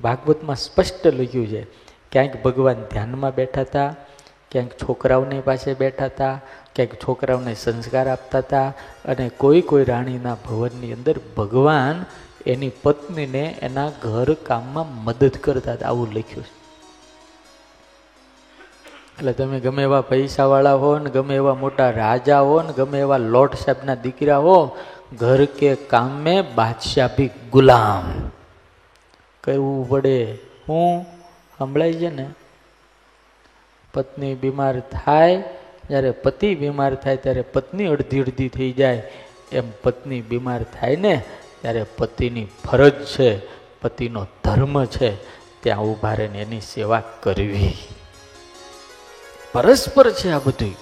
ભાગવતમાં સ્પષ્ટ લખ્યું છે, ક્યાંક ભગવાન ધ્યાનમાં બેઠા હતા, ક્યાંક છોકરાઓની પાસે બેઠા હતા, ક્યાંક છોકરાઓને સંસ્કાર આપતા હતા અને કોઈ કોઈ રાણીના ભવનની અંદર ભગવાન એની પત્નીને એના ઘર કામમાં મદદ કરતા હતા. આવું લખ્યું છે. એટલે તમે ગમે એવા પૈસાવાળા હો ને ગમે એવા મોટા રાજા હો ને ગમે એવા લોટ સાહેબના દીકરા હો, ઘર કે કામ બાદશાહ ભી ગુલામ. કરવું પડે હું સંભળાય છે ને, પત્ની બીમાર થાય, જ્યારે પતિ બીમાર થાય, ત્યારે પત્ની અડધી અડધી થઈ જાય. એમ પત્ની બીમાર થાય ને, ત્યારે પતિની ફરજ છે, પતિનો ધર્મ છે, ત્યાં ઊભા રહીને એની સેવા કરવી. પરસ્પર છે આ બધું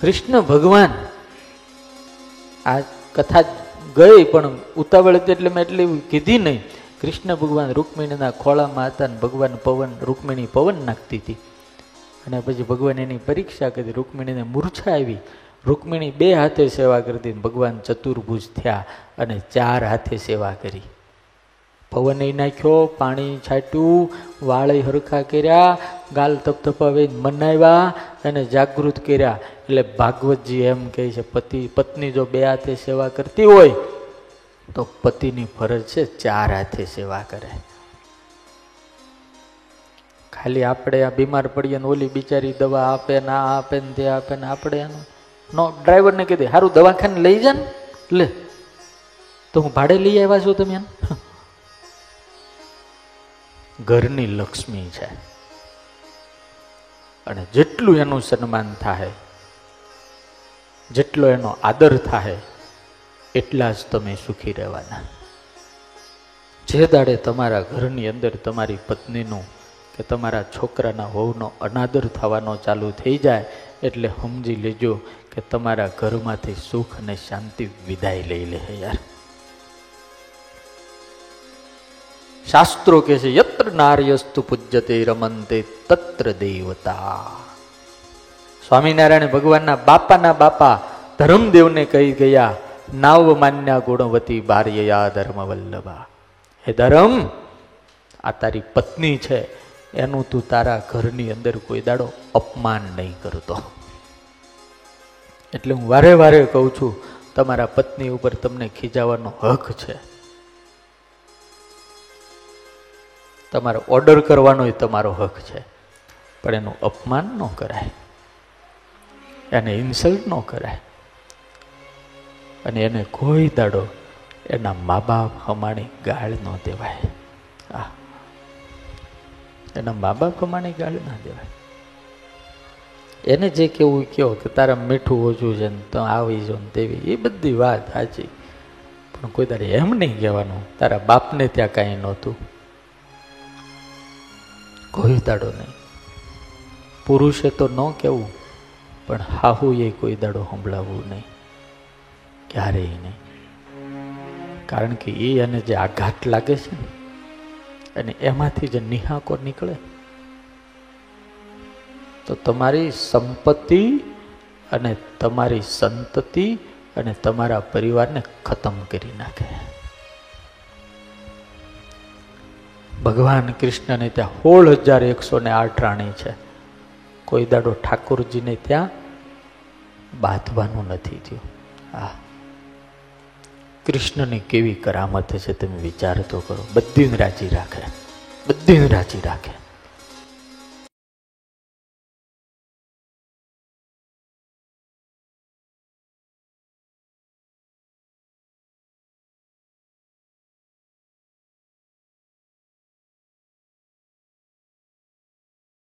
કૃષ્ણ ભગવાન, આ કથા ગઈ પણ ઉતાવળ એટલે મેં એટલી કીધી નહીં. કૃષ્ણ ભગવાન રૂકમિણીના ખોળામાં હતા ને ભગવાન પવન, રૂકમિણી પવન નાખતી હતી. અને પછી ભગવાન એની પરીક્ષા કરી, રૂકમિણીને મૂર્છા આવી રૂકમિણી બે હાથે સેવા કરતી ભગવાન ચતુર્ભુજ થયા અને ચાર હાથે સેવા કરી. પવન નાખ્યો, પાણી છાટ્યું, વાળે હરખા કર્યા, ગાલ તપતપાવી મનાવ્યા અને જાગૃત કર્યા. એટલે ભાગવતજી એમ કહે છે, પતિ, પત્ની જો બે હાથે સેવા કરતી હોય તો પતિની ફરજ છે ચાર હાથે સેવા કરે. ખાલી આપણે આ બીમાર પડીએ ને ઓલી બિચારી દવા આપે ને આ આપે ને તે આપે ને આપણે એનું નો, ડ્રાઈવરને કીધી સારું દવાખાને લઈ જા ને. લે, તો હું ભાડે લઈ આવ્યા છું તમે એને ઘરની લક્ષ્મી છે. અને જેટલું એનું સન્માન થાય જેટલો એનો આદર થાય એટલા જ તમે સુખી રહેવાના. જે દાડે તમારા ઘરની અંદર તમારી પત્નીનું કે તમારા છોકરાના વહુનો અનાદર થવાનો ચાલુ થઈ જાય, એટલે સમજી લેજો કે તમારા ઘરમાંથી સુખ અને શાંતિ વિદાય લઈ લે યાર. શાસ્ત્રો કે છે, યત્ર નાર્યસ્તુ પૂજ્યતે રમંતે તત્ર દેવતા. સ્વામિનારાયણ ભગવાનના બાપાના બાપા ધર્મદેવને કહી ગયા નાવ માન્યા ગુણવતી બાર્યયા ધર્મ વલ્લભા હે ધર્મ આ તારી પત્ની છે એનું તું તારા ઘરની અંદર કોઈ દાડો અપમાન નહીં કરતો એટલે હું વારે વારે કહું છું તમારા પત્ની ઉપર તમને ખીજાવાનો હક છે તમારો ઓર્ડર કરવાનો તમારો હક છે પણ એનું અપમાન ન કરાય એને ઇન્સલ્ટ ન કરાય અને એને કોઈ દાડો એના મા બાપ હમાણી ગાળ ન દેવાય. આ. એના મા બાપ હમાણી ગાળ ન દેવાય. એને જે કેવું કહો કે તારા મીઠું ઓછું છે ને તો આવી જો ને તેવી, એ બધી વાત સાચી. પણ કોઈ તારે એમ નહીં કહેવાનું, તારા બાપને ત્યાં કાંઈ નહોતું. કોઈ દાડો નહીં. પુરુષે તો ન કહેવું, પણ હાહુએ કોઈ દાડો સંભળાવવું નહીં. ક્યારેય નહીં. કારણ કે એ એને જે આઘાત લાગે છે ને, અને એમાંથી જે નિહાકો નીકળે, તો તમારી સંપત્તિ અને તમારી સંતતિ અને તમારા પરિવારને ખતમ કરી નાખે. ભગવાન કૃષ્ણને ત્યાં સોળ હજાર એકસો ને આઠ રાણી છે. કોઈ દાડો ઠાકોરજીને ત્યાં બાંધવાનું નથી થયું. આ કૃષ્ણની કેવી કરામત છે તમે વિચાર તો કરો. બધીને રાજી રાખે. બધીને રાજી રાખે.